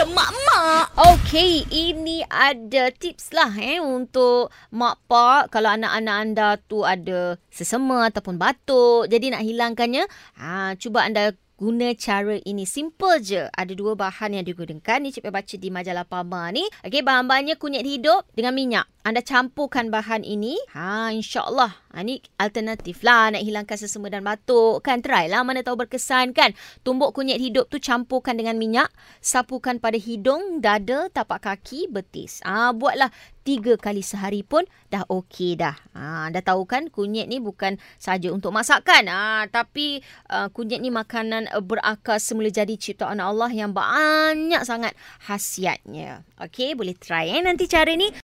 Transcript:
Sindrom Mak-Mak. Okey, ini ada tips lah eh untuk mak pak kalau anak-anak anda tu ada sesama ataupun batuk. Jadi nak hilangkannya, ha, cuba anda guna cara ini. Simple je. Ada dua bahan yang digunakan. Ni Cik baca di majalah Pama ni. Okey, bahan-bahannya kunyit hidup dengan minyak. Anda campurkan bahan ini. Ha, insyaAllah. Ha, ni alternatif lah nak hilangkan sesama dan batuk. Kan try lah mana tahu berkesan kan. Tumbuk kunyit hidup tu campurkan dengan minyak. Sapukan pada hidung, dada, tapak kaki, betis. Ha, buatlah tiga kali sehari pun dah okey dah. Ha, dah tahu kan kunyit ni bukan saja untuk masakan. Ha, tapi uh, kunyit ni makanan uh, berakar semula jadi ciptaan Allah yang banyak sangat khasiatnya. Okey, boleh try eh nanti cara ni.